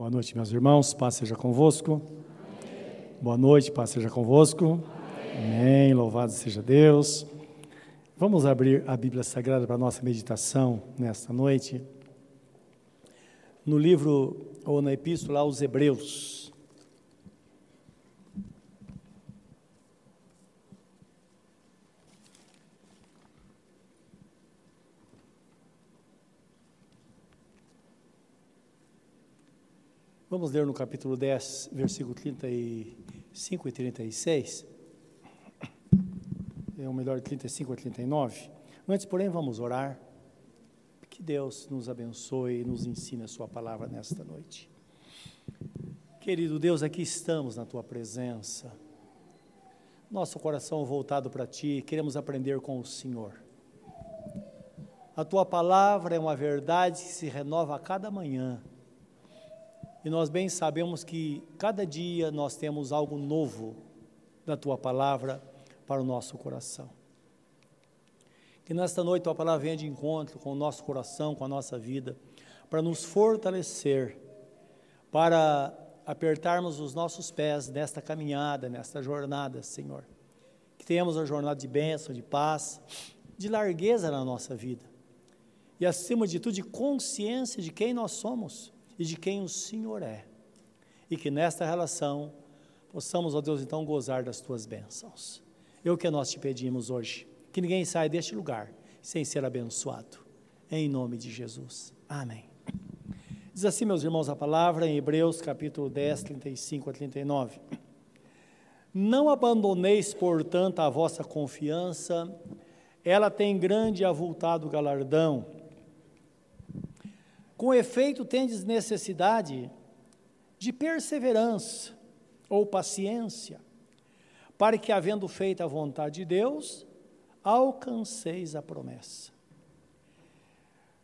Boa noite, meus irmãos. Paz seja convosco. Boa noite, paz seja convosco. Amém. Louvado seja Deus. Vamos abrir a Bíblia Sagrada para a nossa meditação nesta noite. No livro, ou na epístola aos Hebreus. Vamos ler no capítulo 10, versículo 35 e 36. É o melhor, 35 a 39. Antes, porém, vamos orar. Que Deus nos abençoe e nos ensine a Sua palavra nesta noite. Querido Deus, aqui estamos na Tua presença. Nosso coração voltado para Ti, queremos aprender com o Senhor. A Tua palavra é uma verdade que se renova a cada manhã e nós bem sabemos que cada dia nós temos algo novo da tua palavra para o nosso coração. Que nesta noite tua palavra venha de encontro com o nosso coração, com a nossa vida, para nos fortalecer, para apertarmos os nossos pés nesta caminhada, nesta jornada, Senhor. Que tenhamos uma jornada de bênção, de paz, de largueza na nossa vida. E acima de tudo, de consciência de quem nós somos e de quem o Senhor é. E que nesta relação possamos, ó Deus, então gozar das tuas bênçãos. É o que nós te pedimos hoje. Que ninguém saia deste lugar sem ser abençoado. Em nome de Jesus. Amém. Diz assim, meus irmãos, a palavra em Hebreus capítulo 10, 35 a 39. Não abandoneis, portanto, a vossa confiança, ela tem grande e avultado galardão com efeito, tendes necessidade de perseverança ou paciência, para que, havendo feito a vontade de Deus, alcanceis a promessa.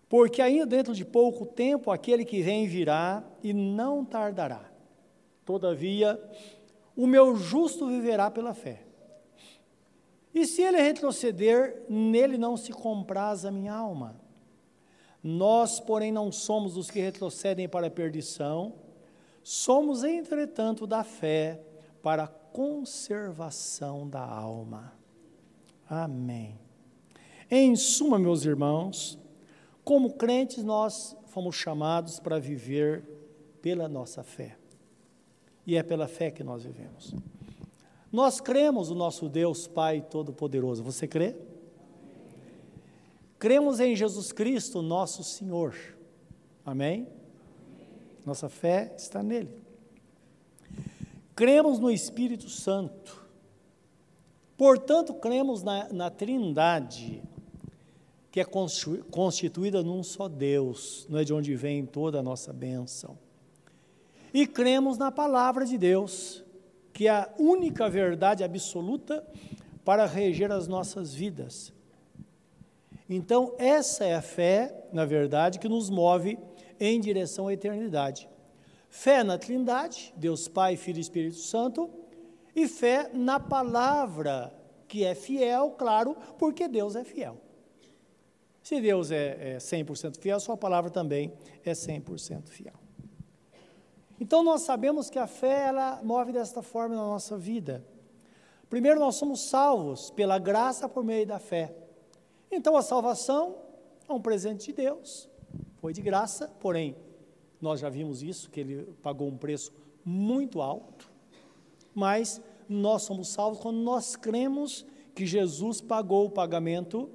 Porque ainda dentro de pouco tempo aquele que vem virá e não tardará. Todavia, o meu justo viverá pela fé. E se ele retroceder, nele não se compraz a minha alma. Nós, porém, não somos os que retrocedem para a perdição, somos, entretanto, da fé para a conservação da alma. Amém. Em suma, meus irmãos, como crentes, nós fomos chamados para viver pela nossa fé. E é pela fé que nós vivemos. Nós cremos o nosso Deus Pai Todo-Poderoso. Você crê? Cremos em Jesus Cristo, nosso Senhor. Amém? Nossa fé está nele. Cremos no Espírito Santo. Portanto, cremos na, na Trindade, que é constituída num só Deus, não é de onde vem toda a nossa bênção. E cremos na palavra de Deus, que é a única verdade absoluta para reger as nossas vidas. Então, essa é a fé, na verdade, que nos move em direção à eternidade. Fé na Trindade, Deus Pai, Filho e Espírito Santo, e fé na palavra, que é fiel, claro, porque Deus é fiel. Se Deus é, é 100% fiel, Sua palavra também é 100% fiel. Então, nós sabemos que a fé, ela move desta forma na nossa vida. Primeiro, nós somos salvos pela graça por meio da fé. Então a salvação é um presente de Deus, foi de graça, porém, nós já vimos isso, que ele pagou um preço muito alto, mas nós somos salvos quando nós cremos que Jesus pagou o pagamento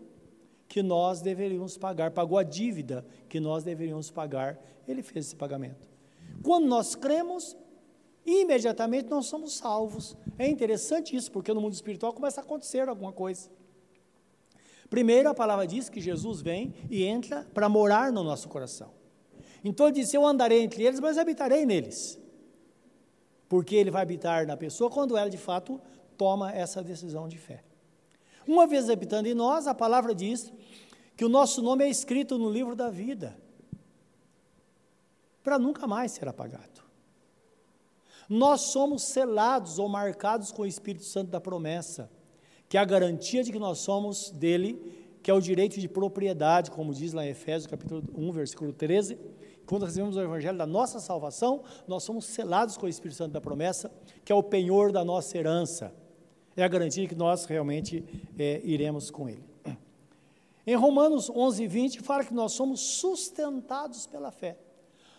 que nós deveríamos pagar, pagou a dívida que nós deveríamos pagar, ele fez esse pagamento. Quando nós cremos, imediatamente nós somos salvos. É interessante isso, porque no mundo espiritual começa a acontecer alguma coisa. Primeiro, a palavra diz que Jesus vem e entra para morar no nosso coração. Então ele disse: Eu andarei entre eles, mas habitarei neles. Porque ele vai habitar na pessoa quando ela de fato toma essa decisão de fé. Uma vez habitando em nós, a palavra diz que o nosso nome é escrito no livro da vida, para nunca mais ser apagado. Nós somos selados ou marcados com o Espírito Santo da promessa que é a garantia de que nós somos dele, que é o direito de propriedade, como diz lá em Efésios capítulo 1, versículo 13, quando recebemos o Evangelho da nossa salvação, nós somos selados com o Espírito Santo da promessa, que é o penhor da nossa herança. É a garantia que nós realmente é, iremos com Ele. Em Romanos 11, 20, fala que nós somos sustentados pela fé.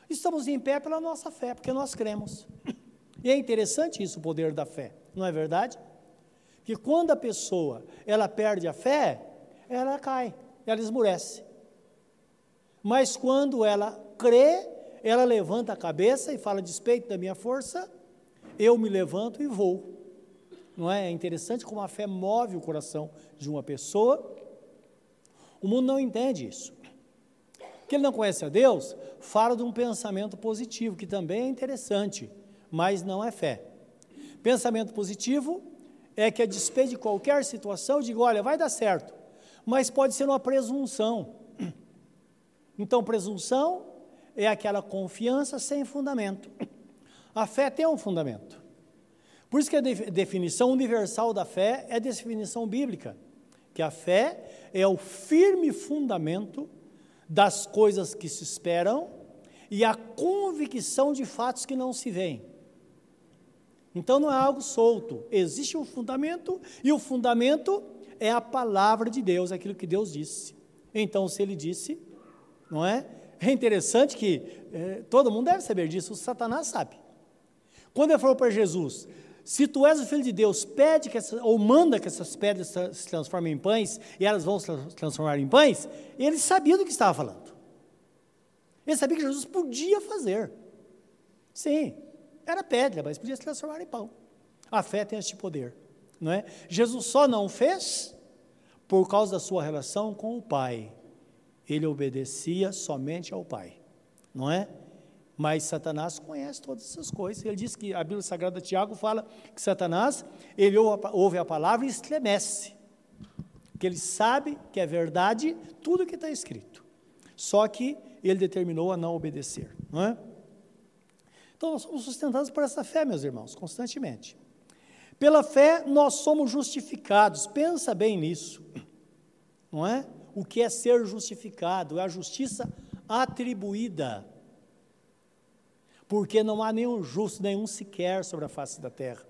Estamos em pé pela nossa fé, porque nós cremos. E é interessante isso, o poder da fé, não é verdade? Que quando a pessoa ela perde a fé, ela cai, ela esmurece. Mas quando ela crê, ela levanta a cabeça e fala: despeito da minha força, eu me levanto e vou. Não é? é interessante como a fé move o coração de uma pessoa. O mundo não entende isso. Que ele não conhece a Deus, fala de um pensamento positivo, que também é interessante, mas não é fé. Pensamento positivo é que a despeito de qualquer situação, eu digo, olha, vai dar certo, mas pode ser uma presunção. Então, presunção é aquela confiança sem fundamento. A fé tem um fundamento. Por isso que a definição universal da fé é a definição bíblica, que a fé é o firme fundamento das coisas que se esperam e a convicção de fatos que não se veem. Então não é algo solto, existe um fundamento e o fundamento é a palavra de Deus, aquilo que Deus disse. Então, se ele disse, não é? É interessante que é, todo mundo deve saber disso, o Satanás sabe. Quando ele falou para Jesus, se tu és o filho de Deus, pede que essa, ou manda que essas pedras se transformem em pães e elas vão se transformar em pães, ele sabia do que estava falando. Ele sabia que Jesus podia fazer. Sim, era pedra, mas podia se transformar em pão. A fé tem este poder, não é? Jesus só não fez por causa da sua relação com o Pai. Ele obedecia somente ao Pai, não é? Mas Satanás conhece todas essas coisas. Ele diz que a Bíblia Sagrada Tiago fala que Satanás, ele ouve a palavra e estremece. Que ele sabe que é verdade tudo que está escrito. Só que ele determinou a não obedecer, não é? Então nós somos sustentados por essa fé, meus irmãos, constantemente. Pela fé nós somos justificados. Pensa bem nisso. Não é? O que é ser justificado? É a justiça atribuída porque não há nenhum justo, nenhum sequer sobre a face da terra.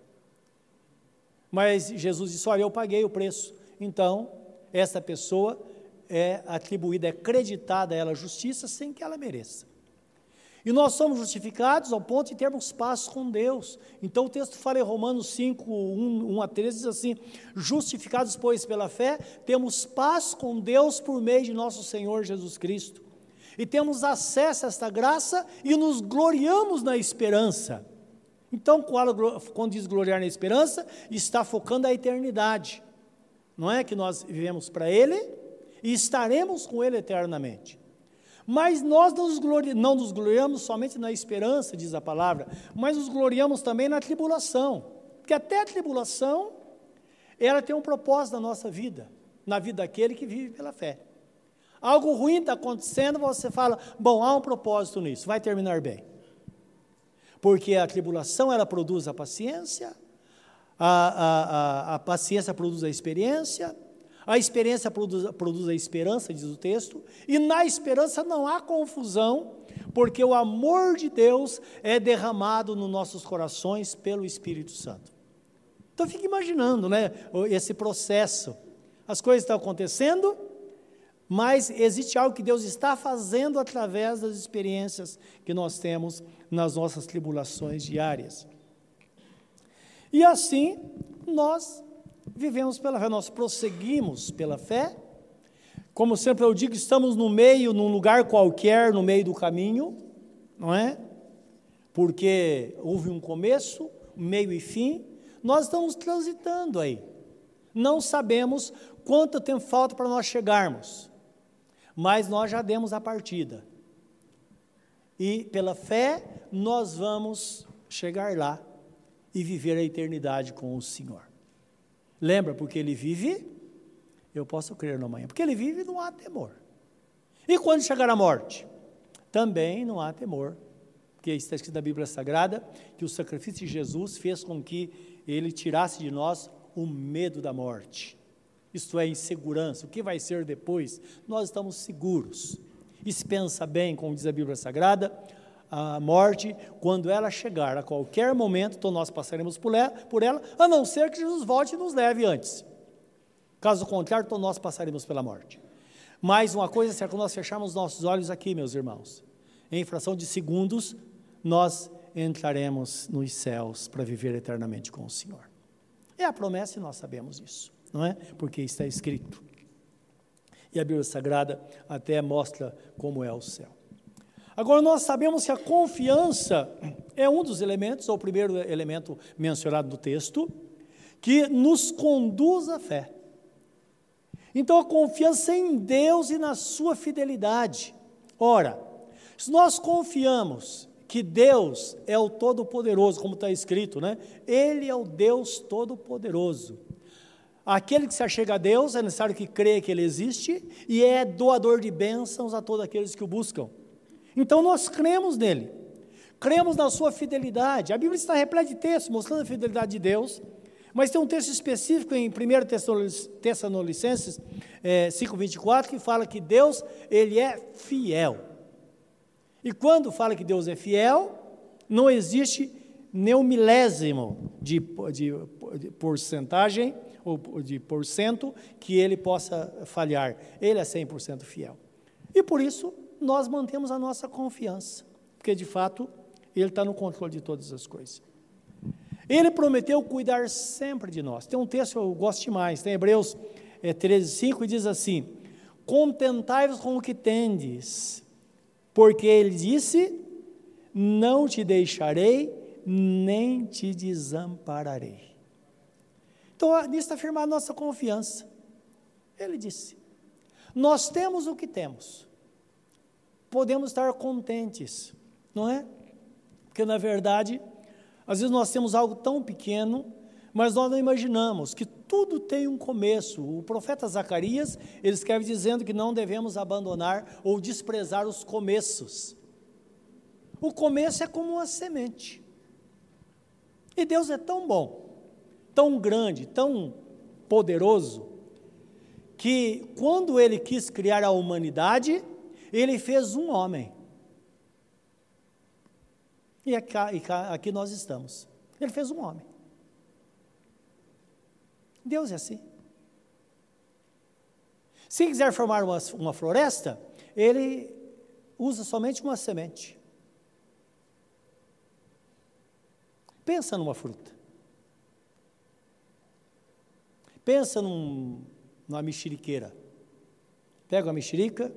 Mas Jesus disse: Olha, eu paguei o preço. Então, essa pessoa é atribuída, é creditada a ela justiça sem que ela mereça. E nós somos justificados ao ponto de termos paz com Deus. Então o texto fala em Romanos 5, 1, 1 a 13, diz assim: Justificados, pois, pela fé, temos paz com Deus por meio de nosso Senhor Jesus Cristo e temos acesso a esta graça e nos gloriamos na esperança. Então, quando diz gloriar na esperança, está focando a eternidade. Não é que nós vivemos para Ele e estaremos com Ele eternamente. Mas nós não nos, glori não nos gloriamos somente na esperança, diz a palavra, mas nos gloriamos também na tribulação. Porque até a tribulação, ela tem um propósito na nossa vida, na vida daquele que vive pela fé. Algo ruim está acontecendo, você fala, bom, há um propósito nisso, vai terminar bem. Porque a tribulação, ela produz a paciência, a, a, a, a paciência produz a experiência, a experiência produz, produz a esperança, diz o texto, e na esperança não há confusão, porque o amor de Deus é derramado nos nossos corações pelo Espírito Santo. Então fique imaginando, né, esse processo. As coisas estão acontecendo, mas existe algo que Deus está fazendo através das experiências que nós temos nas nossas tribulações diárias. E assim, nós vivemos pela fé, nós prosseguimos pela fé. Como sempre eu digo, estamos no meio, num lugar qualquer, no meio do caminho, não é? Porque houve um começo, meio e fim, nós estamos transitando aí. Não sabemos quanto tempo falta para nós chegarmos mas nós já demos a partida. E pela fé, nós vamos chegar lá e viver a eternidade com o Senhor. Lembra, porque Ele vive, eu posso crer no amanhã. Porque Ele vive, não há temor. E quando chegar a morte? Também não há temor. Porque está escrito na Bíblia Sagrada que o sacrifício de Jesus fez com que Ele tirasse de nós o medo da morte isto é, insegurança, o que vai ser depois, nós estamos seguros. E se pensa bem, como diz a Bíblia Sagrada, a morte, quando ela chegar, a qualquer momento, então nós passaremos por ela, a não ser que Jesus volte e nos leve antes. Caso contrário, então nós passaremos pela morte. Mas uma coisa é certa, quando nós fecharmos nossos olhos aqui, meus irmãos, em fração de segundos, nós entraremos nos céus para viver eternamente com o Senhor. É a promessa e nós sabemos isso, não é? Porque está escrito. E a Bíblia Sagrada até mostra como é o céu. Agora, nós sabemos que a confiança é um dos elementos, ou o primeiro elemento mencionado no texto, que nos conduz à fé. Então, a confiança em Deus e na sua fidelidade. Ora, se nós confiamos que Deus é o Todo-Poderoso, como está escrito, né? Ele é o Deus Todo-Poderoso. Aquele que se achega a Deus é necessário que creia que Ele existe e é doador de bênçãos a todos aqueles que o buscam. Então nós cremos nele, cremos na sua fidelidade. A Bíblia está repleta de textos mostrando a fidelidade de Deus, mas tem um texto específico em 1 Tessalonicenses é, 5,24 que fala que Deus ele é fiel. E quando fala que Deus é fiel, não existe nem milésimo de, de, de porcentagem ou de porcento que ele possa falhar. Ele é 100% fiel. E por isso nós mantemos a nossa confiança, porque de fato Ele está no controle de todas as coisas. Ele prometeu cuidar sempre de nós. Tem um texto que eu gosto demais, tem Hebreus é, 13, 5, e diz assim: Contentai-vos com o que tendes, porque Ele disse: Não te deixarei, nem te desampararei. Então, nisso está afirmada a nossa confiança. Ele disse: Nós temos o que temos, podemos estar contentes, não é? Porque na verdade, às vezes nós temos algo tão pequeno, mas nós não imaginamos que tudo tem um começo. O profeta Zacarias, ele escreve dizendo que não devemos abandonar ou desprezar os começos. O começo é como uma semente. E Deus é tão bom, tão grande, tão poderoso, que quando ele quis criar a humanidade, ele fez um homem. E aqui, aqui nós estamos. Ele fez um homem. Deus é assim. Se quiser formar uma, uma floresta, ele usa somente uma semente. Pensa numa fruta. Pensa num, numa mexeriqueira. Pega uma mexerica,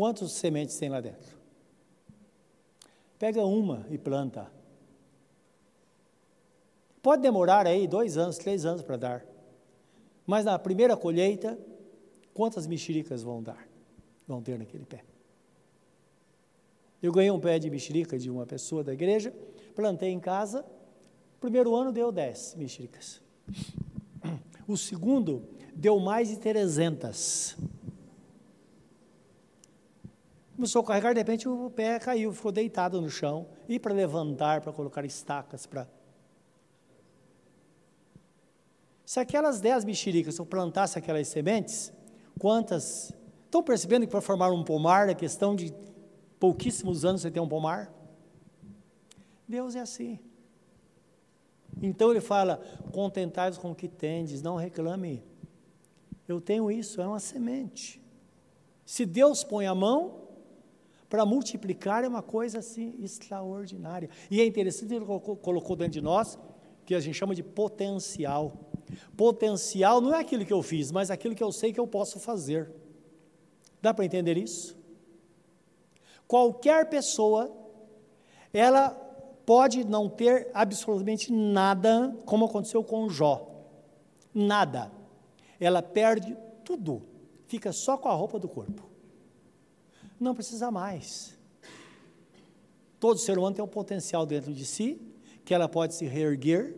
Quantas sementes tem lá dentro? Pega uma e planta. Pode demorar aí dois anos, três anos para dar. Mas na primeira colheita, quantas mexericas vão dar? Vão ter naquele pé. Eu ganhei um pé de mexerica de uma pessoa da igreja, plantei em casa. Primeiro ano deu dez mexericas. O segundo deu mais de 300 começou a carregar, de repente o pé caiu, ficou deitado no chão, e para levantar, para colocar estacas, para. Se aquelas dez mexericas eu plantasse aquelas sementes, quantas. Estão percebendo que para formar um pomar é questão de pouquíssimos anos você tem um pomar? Deus é assim. Então ele fala: contentai-vos com o que tendes, não reclame. Eu tenho isso, é uma semente. Se Deus põe a mão, para multiplicar é uma coisa assim extraordinária. E é interessante, ele colocou, colocou dentro de nós, que a gente chama de potencial. Potencial não é aquilo que eu fiz, mas aquilo que eu sei que eu posso fazer. Dá para entender isso? Qualquer pessoa, ela pode não ter absolutamente nada, como aconteceu com Jó. Nada. Ela perde tudo, fica só com a roupa do corpo não precisa mais. Todo ser humano tem um potencial dentro de si, que ela pode se reerguer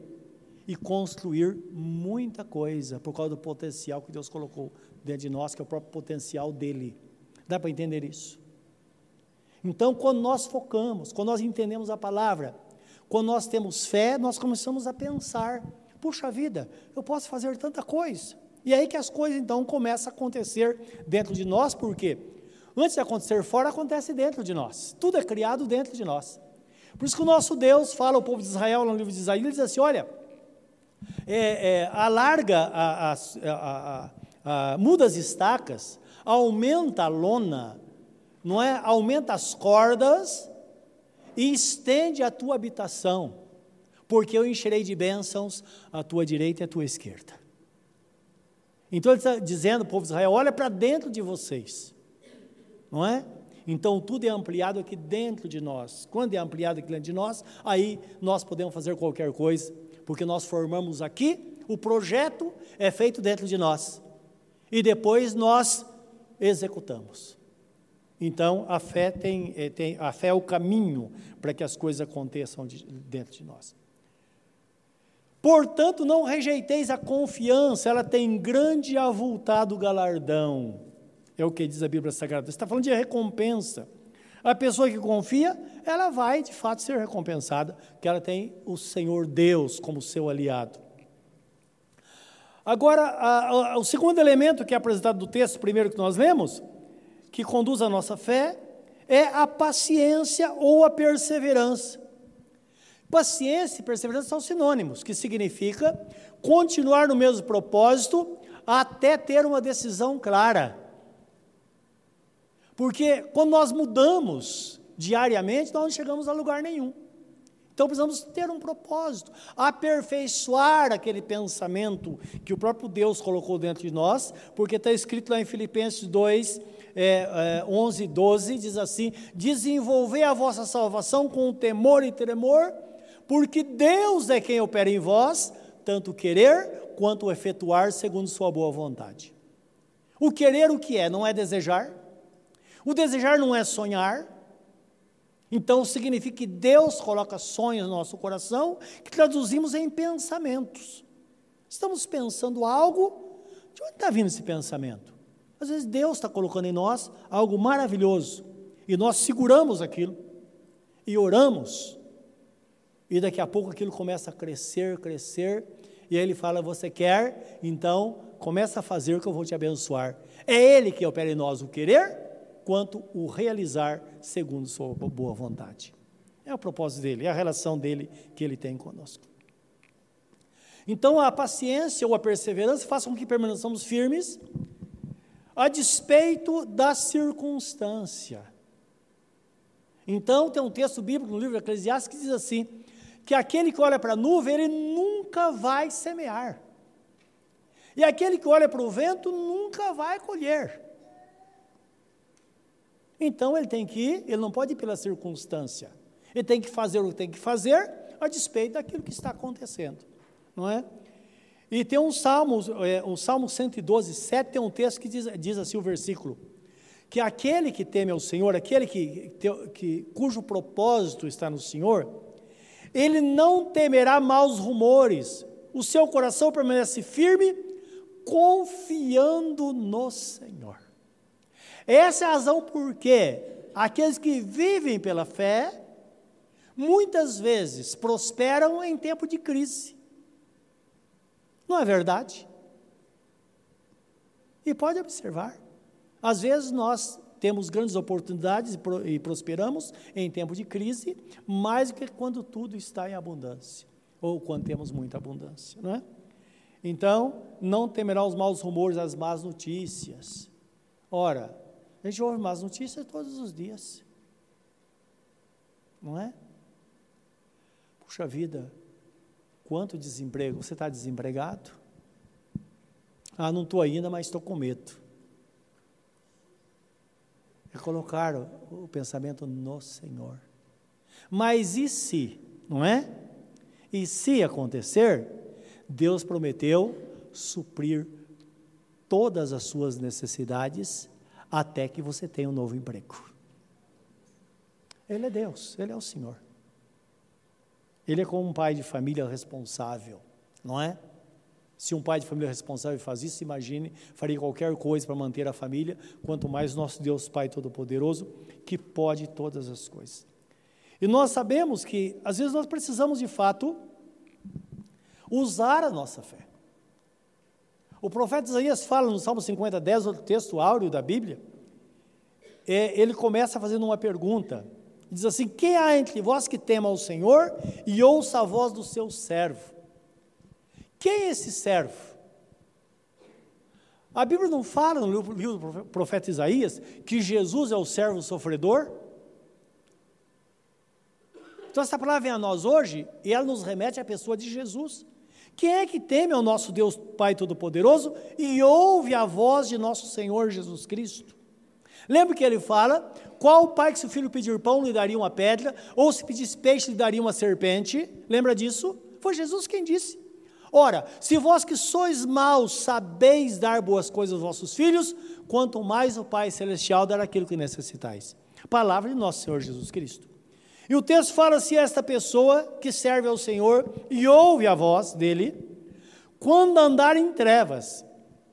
e construir muita coisa, por causa do potencial que Deus colocou dentro de nós, que é o próprio potencial dele. Dá para entender isso? Então, quando nós focamos, quando nós entendemos a palavra, quando nós temos fé, nós começamos a pensar: puxa vida, eu posso fazer tanta coisa. E aí que as coisas então começam a acontecer dentro de nós, por quê? Antes de acontecer fora, acontece dentro de nós. Tudo é criado dentro de nós. Por isso que o nosso Deus fala ao povo de Israel no livro de Isaías, ele diz assim: olha, é, é, alarga, a, a, a, muda as estacas, aumenta a lona, não é? Aumenta as cordas e estende a tua habitação, porque eu encherei de bênçãos a tua direita e a tua esquerda. Então ele está dizendo, povo de Israel, olha para dentro de vocês, não é? Então tudo é ampliado aqui dentro de nós. Quando é ampliado aqui dentro de nós, aí nós podemos fazer qualquer coisa, porque nós formamos aqui, o projeto é feito dentro de nós. E depois nós executamos. Então, a fé tem, eh, tem a fé é o caminho para que as coisas aconteçam de, dentro de nós. Portanto, não rejeiteis a confiança, ela tem grande avultado galardão. É o que diz a Bíblia Sagrada. Você está falando de recompensa. A pessoa que confia, ela vai de fato ser recompensada, porque ela tem o Senhor Deus como seu aliado. Agora, a, a, o segundo elemento que é apresentado do texto, primeiro que nós lemos, que conduz a nossa fé é a paciência ou a perseverança. Paciência e perseverança são sinônimos, que significa continuar no mesmo propósito até ter uma decisão clara. Porque quando nós mudamos diariamente, nós não chegamos a lugar nenhum. Então precisamos ter um propósito, aperfeiçoar aquele pensamento que o próprio Deus colocou dentro de nós, porque está escrito lá em Filipenses 2, é, é, 11 e 12, diz assim: Desenvolver a vossa salvação com temor e tremor, porque Deus é quem opera em vós, tanto querer quanto efetuar segundo Sua boa vontade. O querer o que é? Não é desejar. O desejar não é sonhar. Então significa que Deus coloca sonhos no nosso coração que traduzimos em pensamentos. Estamos pensando algo, de onde está vindo esse pensamento? Às vezes Deus está colocando em nós algo maravilhoso e nós seguramos aquilo e oramos, e daqui a pouco aquilo começa a crescer, crescer, e aí ele fala: Você quer? Então começa a fazer que eu vou te abençoar. É Ele que opera em nós o querer, quanto o realizar segundo Sua boa vontade. É o propósito dele, é a relação dele que ele tem conosco. Então a paciência ou a perseverança façam com que permaneçamos firmes a despeito da circunstância. Então, tem um texto bíblico no livro de Eclesiastes que diz assim: que aquele que olha para a nuvem, ele nunca vai semear. E aquele que olha para o vento nunca vai colher. Então ele tem que ir, ele não pode ir pela circunstância. Ele tem que fazer o que tem que fazer a despeito daquilo que está acontecendo, não é? E tem um salmo, é, um salmo 112, 7, tem um texto que diz, diz assim o versículo, que aquele que teme ao Senhor, aquele que, que, cujo propósito está no Senhor, ele não temerá maus rumores, o seu coração permanece firme, confiando no Senhor. Essa é a razão porque aqueles que vivem pela fé, muitas vezes prosperam em tempo de crise. Não é verdade? E pode observar. Às vezes nós temos grandes oportunidades e prosperamos em tempo de crise, mais do que quando tudo está em abundância, ou quando temos muita abundância, não é? Então, não temerá os maus rumores, as más notícias. Ora, a gente ouve más notícias todos os dias, não é? Puxa vida, Quanto desemprego? Você está desempregado? Ah, não estou ainda, mas estou com medo. É colocar o, o pensamento no Senhor. Mas e se, não é? E se acontecer, Deus prometeu suprir todas as suas necessidades até que você tenha um novo emprego. Ele é Deus, Ele é o Senhor. Ele é como um pai de família responsável, não é? Se um pai de família responsável faz isso, imagine, faria qualquer coisa para manter a família, quanto mais nosso Deus Pai Todo-Poderoso, que pode todas as coisas. E nós sabemos que, às vezes, nós precisamos de fato usar a nossa fé. O profeta Isaías fala no Salmo 50, 10, outro texto áureo da Bíblia, é, ele começa fazendo uma pergunta. Diz assim: Quem há entre vós que tema o Senhor e ouça a voz do seu servo? Quem é esse servo? A Bíblia não fala no livro do profeta Isaías que Jesus é o servo sofredor? Então, essa palavra vem a nós hoje e ela nos remete à pessoa de Jesus. Quem é que teme ao nosso Deus Pai Todo-Poderoso e ouve a voz de nosso Senhor Jesus Cristo? Lembra que ele fala: qual pai que se o filho pedir pão lhe daria uma pedra, ou se pedisse peixe lhe daria uma serpente? Lembra disso? Foi Jesus quem disse. Ora, se vós que sois maus sabeis dar boas coisas aos vossos filhos, quanto mais o Pai Celestial dará aquilo que necessitais. Palavra de nosso Senhor Jesus Cristo. E o texto fala se esta pessoa que serve ao Senhor e ouve a voz dele, quando andar em trevas,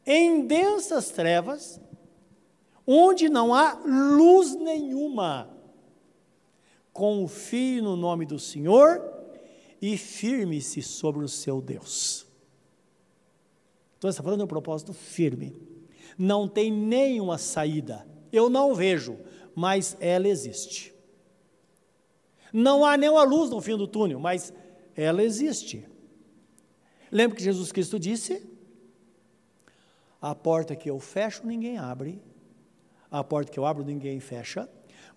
em densas trevas, onde não há luz nenhuma, confie no nome do Senhor e firme-se sobre o seu Deus. Então, está falando de um propósito firme. Não tem nenhuma saída. Eu não vejo, mas ela existe. Não há nenhuma luz no fim do túnel, mas ela existe. Lembra que Jesus Cristo disse: A porta que eu fecho, ninguém abre. A porta que eu abro, ninguém fecha.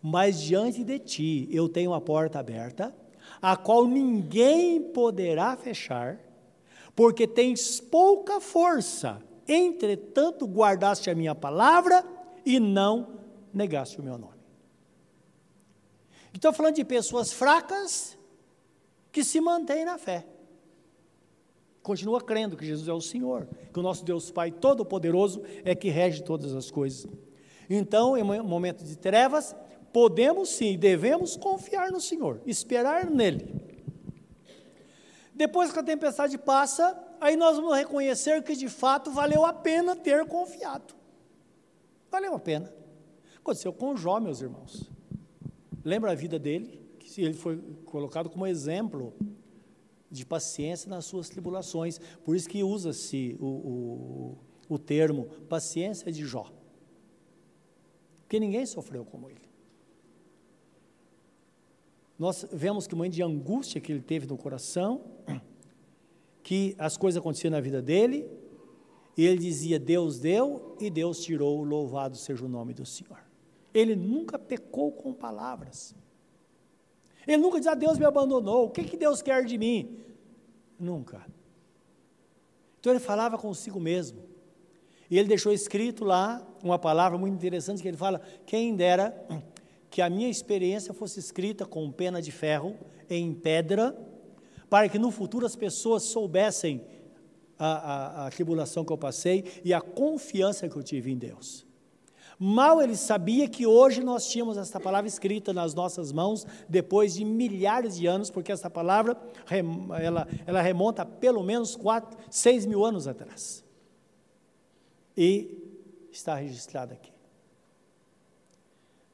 Mas diante de ti eu tenho uma porta aberta a qual ninguém poderá fechar, porque tens pouca força, entretanto guardaste a minha palavra e não negaste o meu nome. Estou falando de pessoas fracas que se mantêm na fé. Continua crendo que Jesus é o Senhor, que o nosso Deus Pai Todo-Poderoso é que rege todas as coisas. Então, em momento de trevas, podemos sim, devemos confiar no Senhor, esperar nele. Depois que a tempestade passa, aí nós vamos reconhecer que de fato valeu a pena ter confiado. Valeu a pena. Aconteceu com Jó, meus irmãos. Lembra a vida dele? Que ele foi colocado como exemplo de paciência nas suas tribulações. Por isso que usa-se o, o, o termo paciência de Jó. Porque ninguém sofreu como ele. Nós vemos que o momento de angústia que ele teve no coração, que as coisas aconteciam na vida dele, e ele dizia: Deus deu e Deus tirou, louvado seja o nome do Senhor. Ele nunca pecou com palavras. Ele nunca dizia: ah, Deus me abandonou, o que, que Deus quer de mim? Nunca. Então ele falava consigo mesmo. E ele deixou escrito lá uma palavra muito interessante que ele fala: quem dera que a minha experiência fosse escrita com pena de ferro em pedra, para que no futuro as pessoas soubessem a, a, a tribulação que eu passei e a confiança que eu tive em Deus. Mal ele sabia que hoje nós tínhamos esta palavra escrita nas nossas mãos, depois de milhares de anos, porque essa palavra ela, ela remonta a pelo menos quatro, seis mil anos atrás. E está registrada aqui.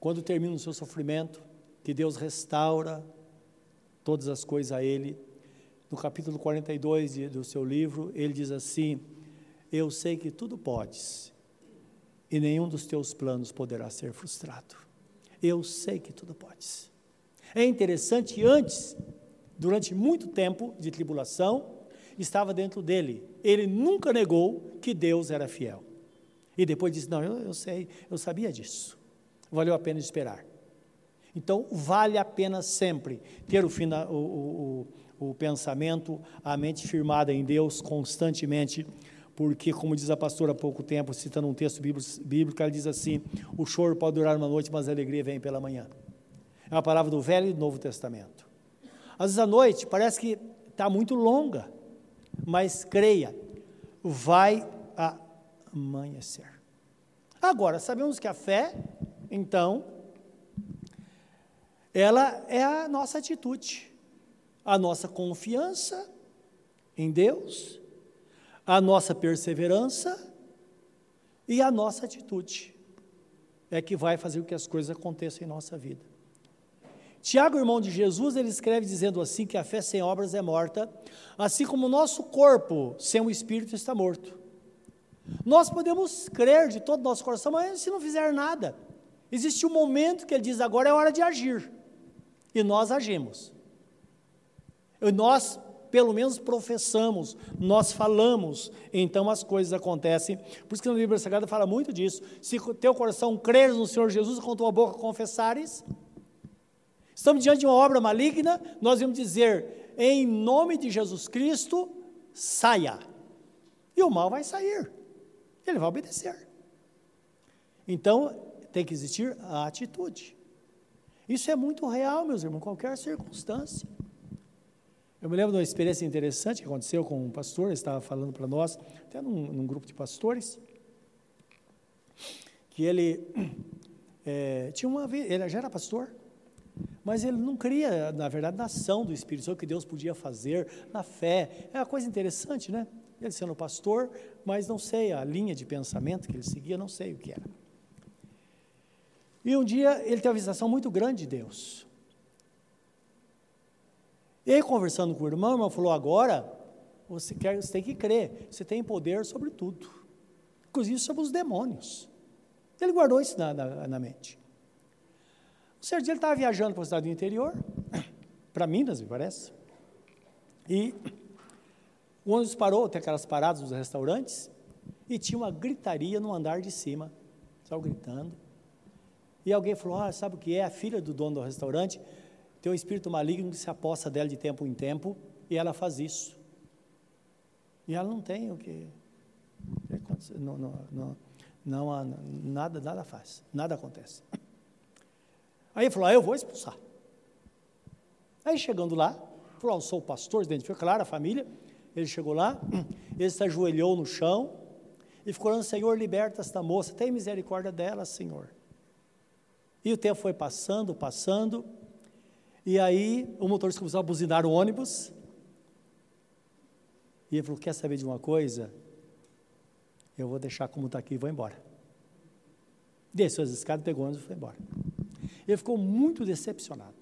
Quando termina o seu sofrimento, que Deus restaura todas as coisas a ele. No capítulo 42 do seu livro, ele diz assim: Eu sei que tudo podes, e nenhum dos teus planos poderá ser frustrado. Eu sei que tudo podes. É interessante, antes, durante muito tempo de tribulação, estava dentro dele. Ele nunca negou que Deus era fiel. E depois disse: Não, eu, eu sei, eu sabia disso valeu a pena esperar. Então, vale a pena sempre ter o, fina, o, o, o pensamento, a mente firmada em Deus constantemente, porque, como diz a pastora há pouco tempo, citando um texto bíblico, ela diz assim: o choro pode durar uma noite, mas a alegria vem pela manhã. É uma palavra do Velho e do Novo Testamento. Às vezes a noite parece que está muito longa, mas creia, vai amanhecer. Agora, sabemos que a fé então, ela é a nossa atitude, a nossa confiança em Deus, a nossa perseverança e a nossa atitude é que vai fazer com que as coisas aconteçam em nossa vida. Tiago, irmão de Jesus, ele escreve dizendo assim que a fé sem obras é morta, assim como o nosso corpo sem o espírito está morto. Nós podemos crer de todo o nosso coração, mas se não fizer nada, Existe um momento que ele diz: agora é hora de agir. E nós agimos. E nós, pelo menos, professamos, nós falamos, então as coisas acontecem. Por isso que na Bíblia Sagrada fala muito disso. Se teu coração creres no Senhor Jesus, com tua boca confessares. Estamos diante de uma obra maligna, nós vamos dizer, em nome de Jesus Cristo, saia. E o mal vai sair. Ele vai obedecer. Então, tem que existir a atitude. Isso é muito real, meus irmãos, qualquer circunstância. Eu me lembro de uma experiência interessante que aconteceu com um pastor, ele estava falando para nós, até num, num, grupo de pastores, que ele é, tinha uma ele já era pastor, mas ele não cria, na verdade, na ação do Espírito Santo que Deus podia fazer, na fé. É uma coisa interessante, né? Ele sendo pastor, mas não sei a linha de pensamento que ele seguia, não sei o que era. E um dia ele teve uma visitação muito grande de Deus. E aí, conversando com o irmão, o irmão falou: agora você, quer, você tem que crer, você tem poder sobre tudo, inclusive sobre os demônios. Ele guardou isso na, na, na mente. Um certo dia ele estava viajando para a cidade do interior, para Minas, me parece, e o ônibus parou, tem aquelas paradas dos restaurantes, e tinha uma gritaria no andar de cima, só gritando. E alguém falou: ah, sabe o que é? A filha do dono do restaurante tem um espírito maligno que se aposta dela de tempo em tempo e ela faz isso. E ela não tem o que. Não, não, não, não, nada, nada faz, nada acontece. Aí ele falou: ah, eu vou expulsar. Aí chegando lá, falou: ah, eu sou o pastor, identificou, claro, a família. Ele chegou lá, ele se ajoelhou no chão e ficou orando: Senhor, liberta esta moça, tem misericórdia dela, Senhor. E o tempo foi passando, passando, e aí o motorista começou a buzinar o ônibus. E ele falou: Quer saber de uma coisa? Eu vou deixar como está aqui e vou embora. Desceu as escadas, pegou o ônibus e foi embora. Ele ficou muito decepcionado.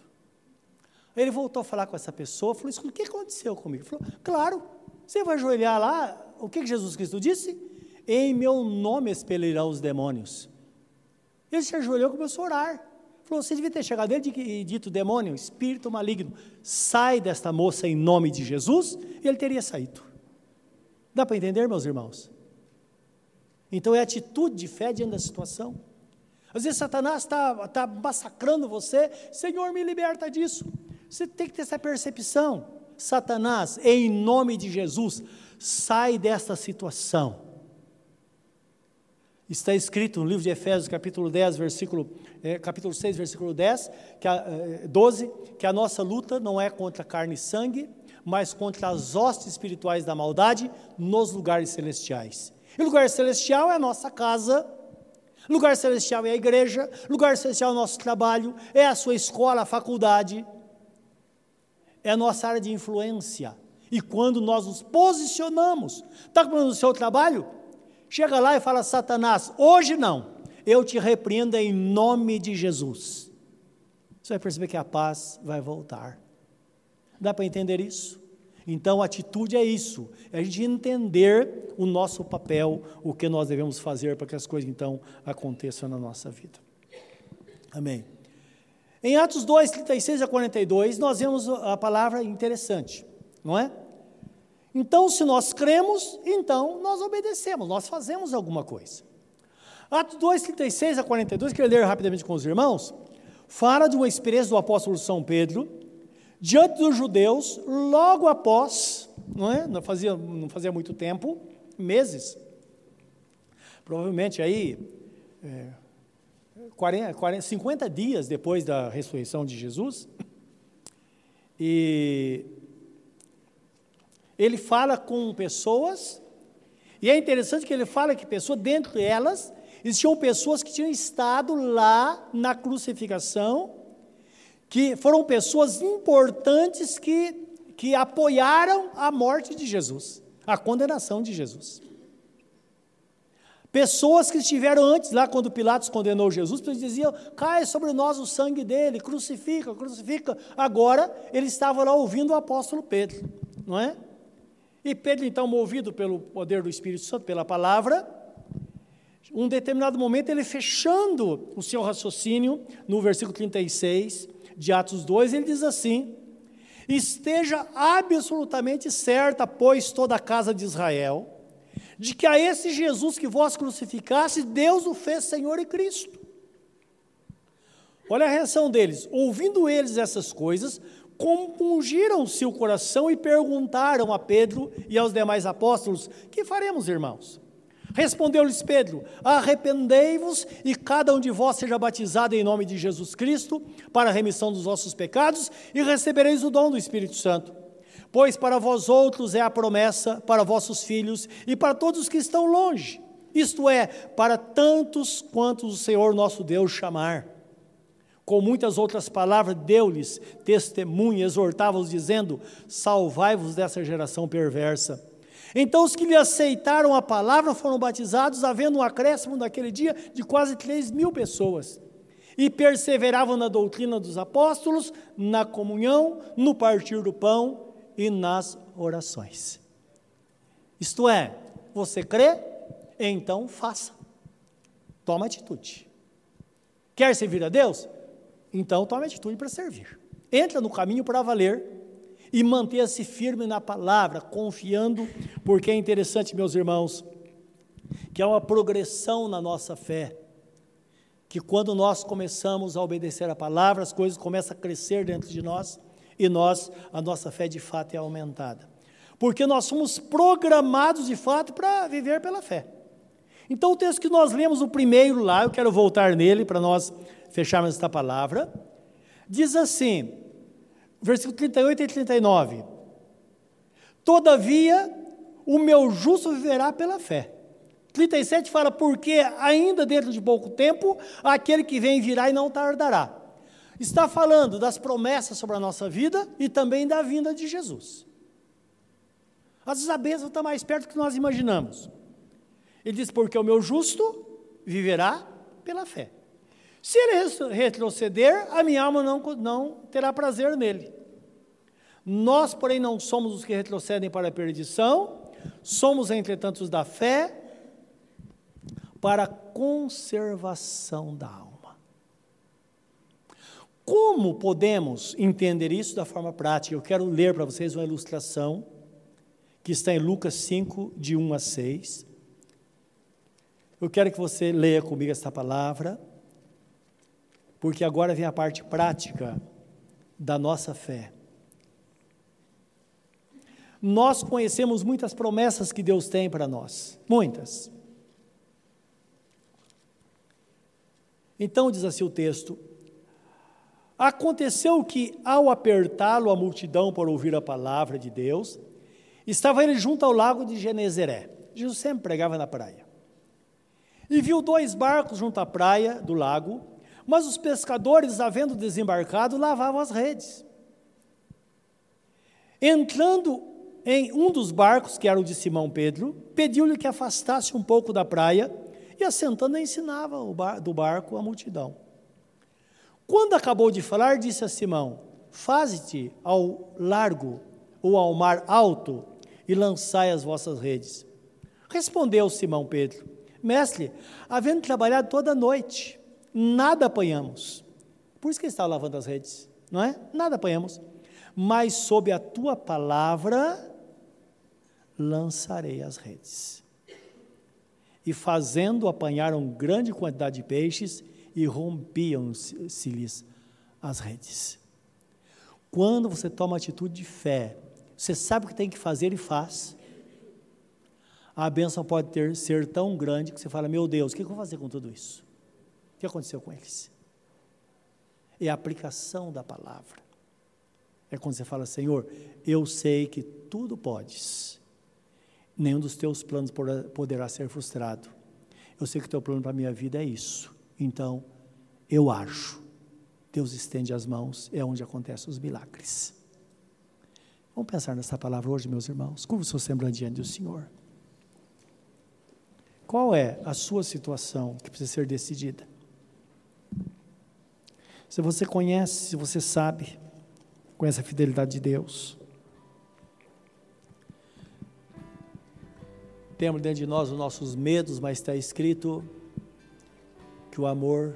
Ele voltou a falar com essa pessoa, falou: O que aconteceu comigo? Ele falou: Claro, você vai ajoelhar lá, o que Jesus Cristo disse? Em meu nome expelirão os demônios. Ele se ajoelhou e começou a orar. Falou: Você devia ter chegado dele e dito, demônio, espírito maligno, sai desta moça em nome de Jesus, e ele teria saído. Dá para entender, meus irmãos? Então é atitude de fé diante da situação. Às vezes Satanás está tá massacrando você, Senhor, me liberta disso. Você tem que ter essa percepção. Satanás, em nome de Jesus, sai desta situação. Está escrito no livro de Efésios, capítulo 10, versículo, é, capítulo 6, versículo 10, que a, é, 12, que a nossa luta não é contra carne e sangue, mas contra as hostes espirituais da maldade nos lugares celestiais. E lugar celestial é a nossa casa, lugar celestial é a igreja, lugar celestial é o nosso trabalho, é a sua escola, a faculdade, é a nossa área de influência. E quando nós nos posicionamos, está com o seu trabalho? Chega lá e fala: Satanás, hoje não, eu te repreendo em nome de Jesus. Você vai perceber que a paz vai voltar. Dá para entender isso? Então, a atitude é isso, é a gente entender o nosso papel, o que nós devemos fazer para que as coisas então aconteçam na nossa vida. Amém. Em Atos 2, 36 a 42, nós vemos a palavra interessante, não é? Então, se nós cremos, então nós obedecemos, nós fazemos alguma coisa. Atos 2, 36 a 42, quero ler rapidamente com os irmãos, fala de uma experiência do apóstolo São Pedro, diante dos judeus, logo após, não, é? não, fazia, não fazia muito tempo, meses, provavelmente aí, é, 40, 40, 50 dias depois da ressurreição de Jesus, e ele fala com pessoas, e é interessante que ele fala que pessoas, dentro delas, existiam pessoas que tinham estado lá na crucificação, que foram pessoas importantes que, que apoiaram a morte de Jesus, a condenação de Jesus. Pessoas que estiveram antes, lá quando Pilatos condenou Jesus, eles diziam: cai sobre nós o sangue dele, crucifica, crucifica. Agora, eles estavam lá ouvindo o apóstolo Pedro, não é? E Pedro, então, movido pelo poder do Espírito Santo, pela palavra, Um determinado momento, ele fechando o seu raciocínio, no versículo 36 de Atos 2, ele diz assim: Esteja absolutamente certa, pois, toda a casa de Israel, de que a esse Jesus que vós crucificaste, Deus o fez Senhor e Cristo. Olha a reação deles. Ouvindo eles essas coisas, compungiram-se o coração e perguntaram a Pedro e aos demais apóstolos: Que faremos, irmãos? Respondeu-lhes Pedro: Arrependei-vos e cada um de vós seja batizado em nome de Jesus Cristo para a remissão dos vossos pecados e recebereis o dom do Espírito Santo. Pois para vós outros é a promessa, para vossos filhos e para todos os que estão longe, isto é, para tantos quantos o Senhor nosso Deus chamar com muitas outras palavras, deu-lhes testemunho, exortava-os, dizendo: Salvai-vos dessa geração perversa. Então os que lhe aceitaram a palavra foram batizados, havendo um acréscimo naquele dia de quase 3 mil pessoas. E perseveravam na doutrina dos apóstolos, na comunhão, no partir do pão e nas orações. Isto é, você crê? Então faça. Toma atitude. Quer servir a Deus? Então tome atitude para servir. Entra no caminho para valer e mantenha-se firme na palavra, confiando, porque é interessante, meus irmãos, que há uma progressão na nossa fé. Que quando nós começamos a obedecer a palavra, as coisas começam a crescer dentro de nós e nós, a nossa fé de fato é aumentada. Porque nós somos programados de fato para viver pela fé. Então, o texto que nós lemos, o primeiro lá, eu quero voltar nele para nós fecharmos esta palavra, diz assim, versículo 38 e 39: Todavia, o meu justo viverá pela fé. 37 fala, porque ainda dentro de pouco tempo, aquele que vem virá e não tardará. Está falando das promessas sobre a nossa vida e também da vinda de Jesus. Às vezes a bênção está mais perto do que nós imaginamos. Ele diz, porque o meu justo viverá pela fé. Se ele retroceder, a minha alma não, não terá prazer nele. Nós, porém, não somos os que retrocedem para a perdição, somos, entretanto, os da fé para a conservação da alma. Como podemos entender isso da forma prática? Eu quero ler para vocês uma ilustração que está em Lucas 5, de 1 a 6. Eu quero que você leia comigo essa palavra porque agora vem a parte prática da nossa fé. Nós conhecemos muitas promessas que Deus tem para nós, muitas. Então diz assim o texto: Aconteceu que, ao apertá-lo a multidão para ouvir a palavra de Deus, estava ele junto ao lago de Genezeré. Jesus sempre pregava na praia. E viu dois barcos junto à praia do lago, mas os pescadores, havendo desembarcado, lavavam as redes. Entrando em um dos barcos, que era o de Simão Pedro, pediu-lhe que afastasse um pouco da praia e, assentando, ensinava do barco a multidão. Quando acabou de falar, disse a Simão: Faze-te ao largo ou ao mar alto e lançai as vossas redes. Respondeu Simão Pedro: Mestre, havendo trabalhado toda a noite, nada apanhamos. Por isso que ele está lavando as redes, não é? Nada apanhamos. Mas sob a tua palavra lançarei as redes. E fazendo, apanharam grande quantidade de peixes e rompiam-se-lhes as redes. Quando você toma atitude de fé, você sabe o que tem que fazer e faz. A bênção pode ter, ser tão grande que você fala: Meu Deus, o que eu vou fazer com tudo isso? O que aconteceu com eles? É a aplicação da palavra. É quando você fala, Senhor, eu sei que tudo podes, nenhum dos teus planos poderá ser frustrado. Eu sei que o teu plano para a minha vida é isso. Então, eu acho. Deus estende as mãos, é onde acontecem os milagres. Vamos pensar nessa palavra hoje, meus irmãos. Curva o seu semblante diante do Senhor. Qual é a sua situação que precisa ser decidida? Se você conhece, se você sabe, conhece a fidelidade de Deus. Temos dentro de nós os nossos medos, mas está escrito que o amor,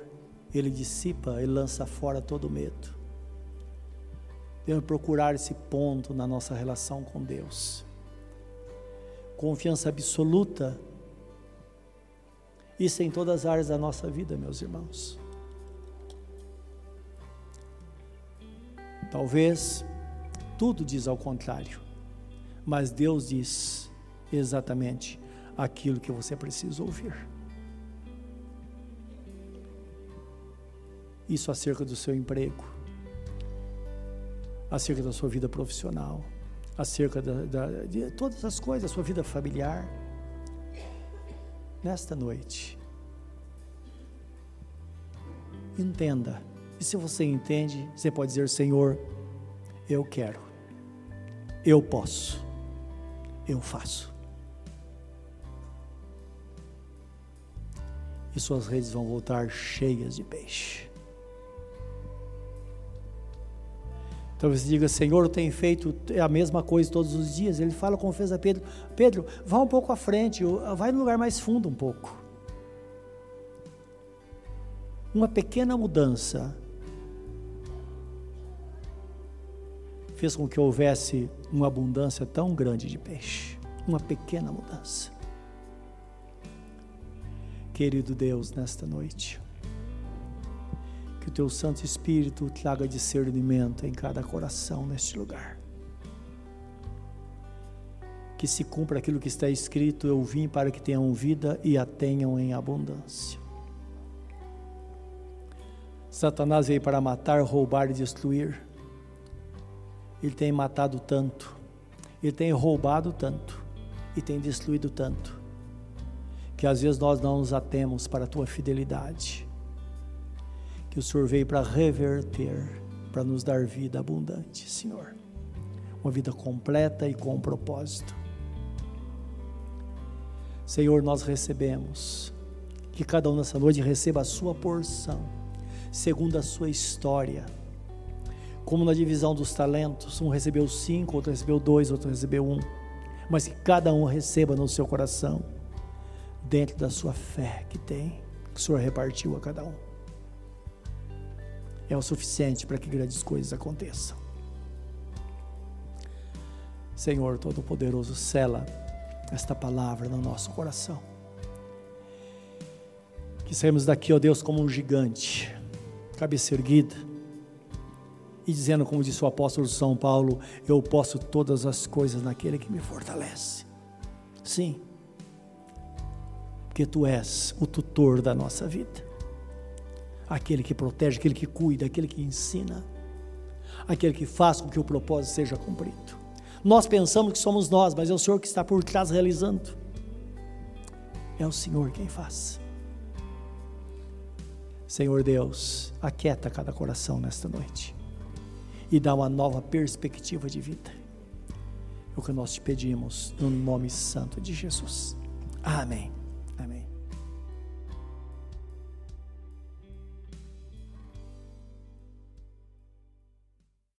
ele dissipa, ele lança fora todo medo. Devemos procurar esse ponto na nossa relação com Deus. Confiança absoluta. Isso em todas as áreas da nossa vida, meus irmãos. Talvez tudo diz ao contrário, mas Deus diz exatamente aquilo que você precisa ouvir. Isso acerca do seu emprego, acerca da sua vida profissional, acerca da, da, de todas as coisas, sua vida familiar. Nesta noite, entenda. E se você entende, você pode dizer: Senhor, eu quero, eu posso, eu faço. E suas redes vão voltar cheias de peixe. Talvez você diga, Senhor, eu tenho feito a mesma coisa todos os dias. Ele fala, fez a Pedro: Pedro, vá um pouco à frente, vai no lugar mais fundo um pouco. Uma pequena mudança fez com que houvesse uma abundância tão grande de peixe. Uma pequena mudança. Querido Deus, nesta noite, que o teu Santo Espírito traga discernimento em cada coração neste lugar. Que se cumpra aquilo que está escrito: Eu vim para que tenham vida e a tenham em abundância. Satanás veio para matar, roubar e destruir. Ele tem matado tanto, ele tem roubado tanto e tem destruído tanto, que às vezes nós não nos atemos para a tua fidelidade que o Senhor veio para reverter, para nos dar vida abundante, Senhor. Uma vida completa e com propósito. Senhor, nós recebemos, que cada um nessa noite receba a sua porção, segundo a sua história. Como na divisão dos talentos, um recebeu cinco, outro recebeu dois, outro recebeu um. Mas que cada um receba no seu coração, dentro da sua fé que tem, que o Senhor repartiu a cada um é o suficiente para que grandes coisas aconteçam. Senhor Todo-Poderoso, sela esta palavra no nosso coração. Que saímos daqui, ó Deus, como um gigante, cabeça erguida, e dizendo, como disse o apóstolo São Paulo: Eu posso todas as coisas naquele que me fortalece. Sim, porque tu és o tutor da nossa vida aquele que protege, aquele que cuida, aquele que ensina, aquele que faz com que o propósito seja cumprido. Nós pensamos que somos nós, mas é o Senhor que está por trás realizando. É o Senhor quem faz. Senhor Deus, aquieta cada coração nesta noite e dá uma nova perspectiva de vida. É o que nós te pedimos no nome santo de Jesus. Amém.